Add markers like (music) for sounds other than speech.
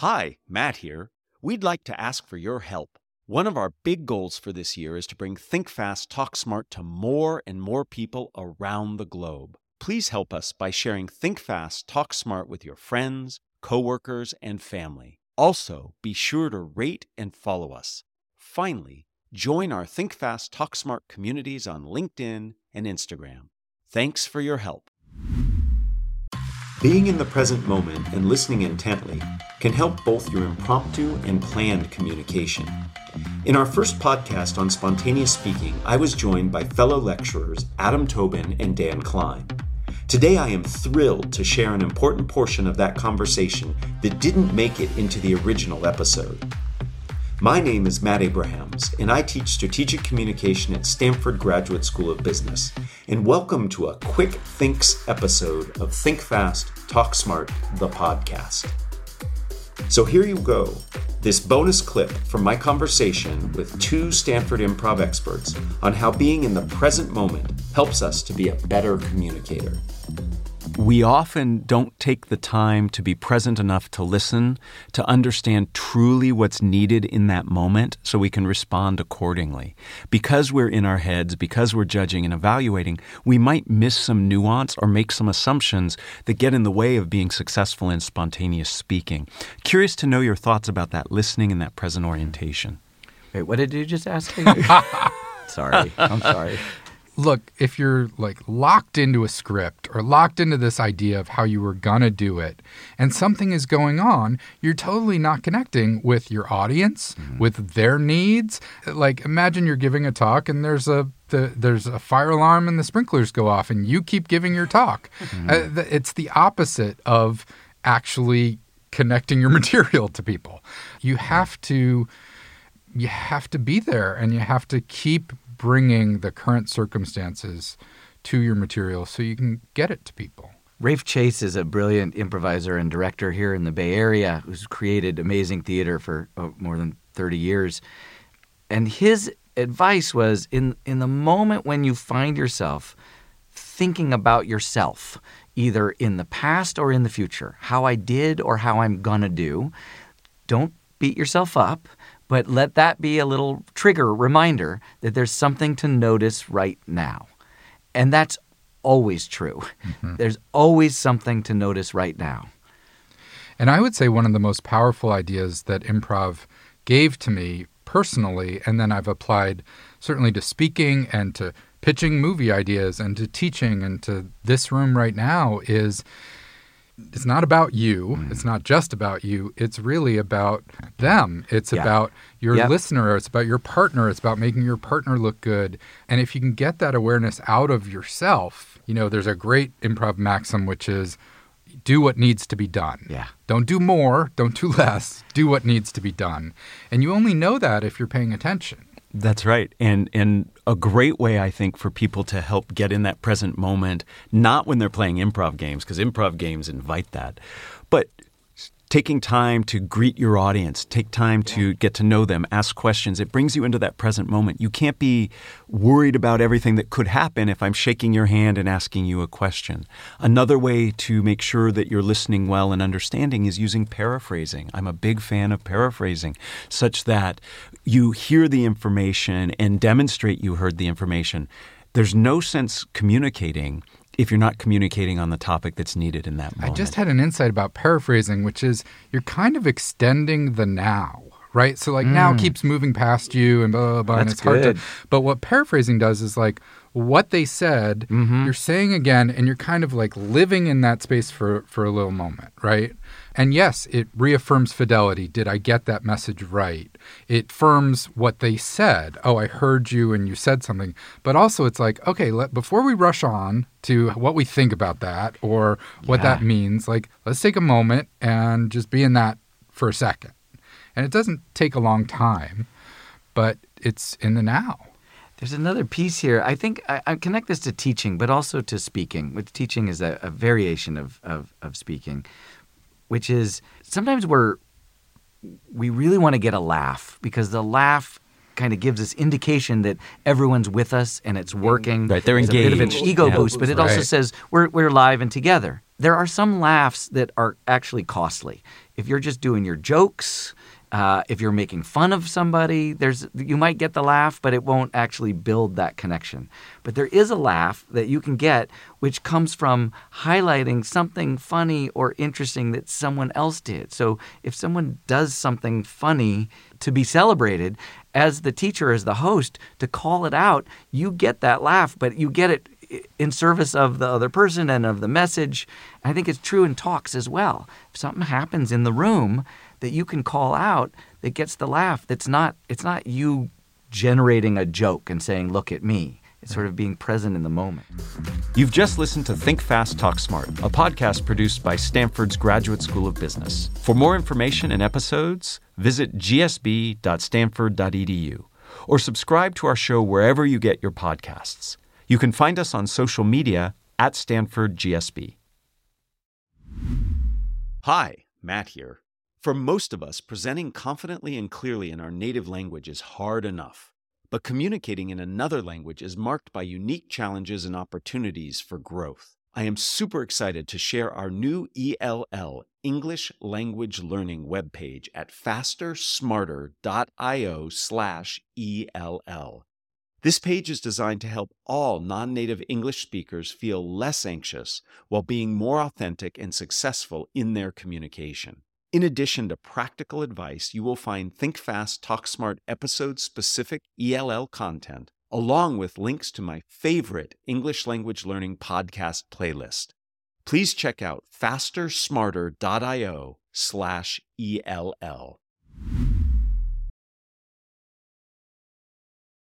Hi, Matt here. We'd like to ask for your help. One of our big goals for this year is to bring Think Fast, Talk Smart to more and more people around the globe. Please help us by sharing Think Fast, Talk Smart with your friends, coworkers, and family. Also, be sure to rate and follow us. Finally, join our Think Fast, Talk Smart communities on LinkedIn and Instagram. Thanks for your help. Being in the present moment and listening intently can help both your impromptu and planned communication. In our first podcast on spontaneous speaking, I was joined by fellow lecturers Adam Tobin and Dan Klein. Today, I am thrilled to share an important portion of that conversation that didn't make it into the original episode. My name is Matt Abrahams, and I teach strategic communication at Stanford Graduate School of Business. And welcome to a quick Thinks episode of Think Fast, Talk Smart, the podcast. So here you go this bonus clip from my conversation with two Stanford improv experts on how being in the present moment helps us to be a better communicator. We often don't take the time to be present enough to listen, to understand truly what's needed in that moment so we can respond accordingly. Because we're in our heads, because we're judging and evaluating, we might miss some nuance or make some assumptions that get in the way of being successful in spontaneous speaking. Curious to know your thoughts about that listening and that present orientation. Wait, what did you just ask me? (laughs) sorry. I'm sorry look, if you're like locked into a script or locked into this idea of how you were gonna do it and something is going on, you're totally not connecting with your audience, mm-hmm. with their needs. Like imagine you're giving a talk and there's a the, there's a fire alarm and the sprinklers go off and you keep giving your talk. (laughs) Mm-hmm. Uh, it's the opposite of actually connecting your (laughs) material to people. You have to you have to be there and you have to keep bringing the current circumstances to your material so you can get it to people. Rafe Chase is a brilliant improviser and director here in the Bay Area who's created amazing theater for oh, more than 30 years. And his advice was in in the moment when you find yourself thinking about yourself, either in the past or in the future, how I did or how I'm going to do, don't beat yourself up but let that be a little trigger reminder that there's something to notice right now. And that's always true. Mm-hmm. (laughs) There's always something to notice right now. And I would say one of the most powerful ideas that improv gave to me personally, and then I've applied certainly to speaking and to pitching movie ideas and to teaching and to this room right now is it's not about you. Mm. It's not just about you. It's really about them. It's yeah. about your listener. It's about your partner. It's about making your partner look good. And if you can get that awareness out of yourself, you know, there's a great improv maxim which is do what needs to be done. Yeah. Don't do more, don't do (laughs) less. Do what needs to be done. And you only know that if you're paying attention. That's right. And and a great way I think for people to help get in that present moment, not when they're playing improv games because improv games invite that, but taking time to greet your audience, take time to get to know them, ask questions. It brings you into that present moment. You can't be worried about everything that could happen if I'm shaking your hand and asking you a question. Another way to make sure that you're listening well and understanding is using paraphrasing. I'm a big fan of paraphrasing, such that you hear the information and demonstrate you heard the information. There's no sense communicating if you're not communicating on the topic that's needed in that moment. I just had an insight about paraphrasing, which is you're kind of extending the now, right? So like mm. now keeps moving past you and blah blah blah, that's and it's good. hard to. But what paraphrasing does is like what they said, mm-hmm. you're saying again, and you're kind of like living in that space for for a little moment, right? And yes, it reaffirms fidelity. Did I get that message right? It firms what they said. Oh, I heard you and you said something. But also, it's like, okay, let, before we rush on to what we think about that or what yeah. that means, like, let's take a moment and just be in that for a second. And it doesn't take a long time, but it's in the now. There's another piece here. I think I, I, connect this to teaching, but also to speaking. Which teaching is a, a variation of, of, of speaking which is sometimes we're we really want to get a laugh because the laugh kind of gives us indication that everyone's with us and it's mm-hmm. working. Right, they're engaged. a bit of an ego yeah. boost, but it right. also says we're we're live and together. there are some laughs that are actually costly. If you're just doing your jokes, uh, if you're making fun of somebody, there's you might get the laugh, but it won't actually build that connection. But there is a laugh that you can get, which comes from highlighting something funny or interesting that someone else did. So if someone does something funny to be celebrated, as the teacher, as the host, to call it out, you get that laugh, but you get it in service of the other person and of the message. I think it's true in talks as well. If something happens in the room that you can call out that gets the laugh, that's not it's not you generating a joke and saying, "Look at me." It's sort of being present in the moment. You've just listened to Think Fast, Talk Smart, a podcast produced by Stanford's Graduate School of Business. For more information and episodes, visit gsb.stanford.edu or subscribe to our show wherever you get your podcasts. You can find us on social media at Stanford GSB. Hi, Matt here. For most of us, presenting confidently and clearly in our native language is hard enough. But communicating in another language is marked by unique challenges and opportunities for growth. I am super excited to share our new ELL, English Language Learning webpage at fastersmarter.io slash ELL. This page is designed to help all non native English speakers feel less anxious while being more authentic and successful in their communication. In addition to practical advice, you will find Think Fast, Talk Smart episode specific ELL content, along with links to my favorite English language learning podcast playlist. Please check out fastersmarter.io slash ELL.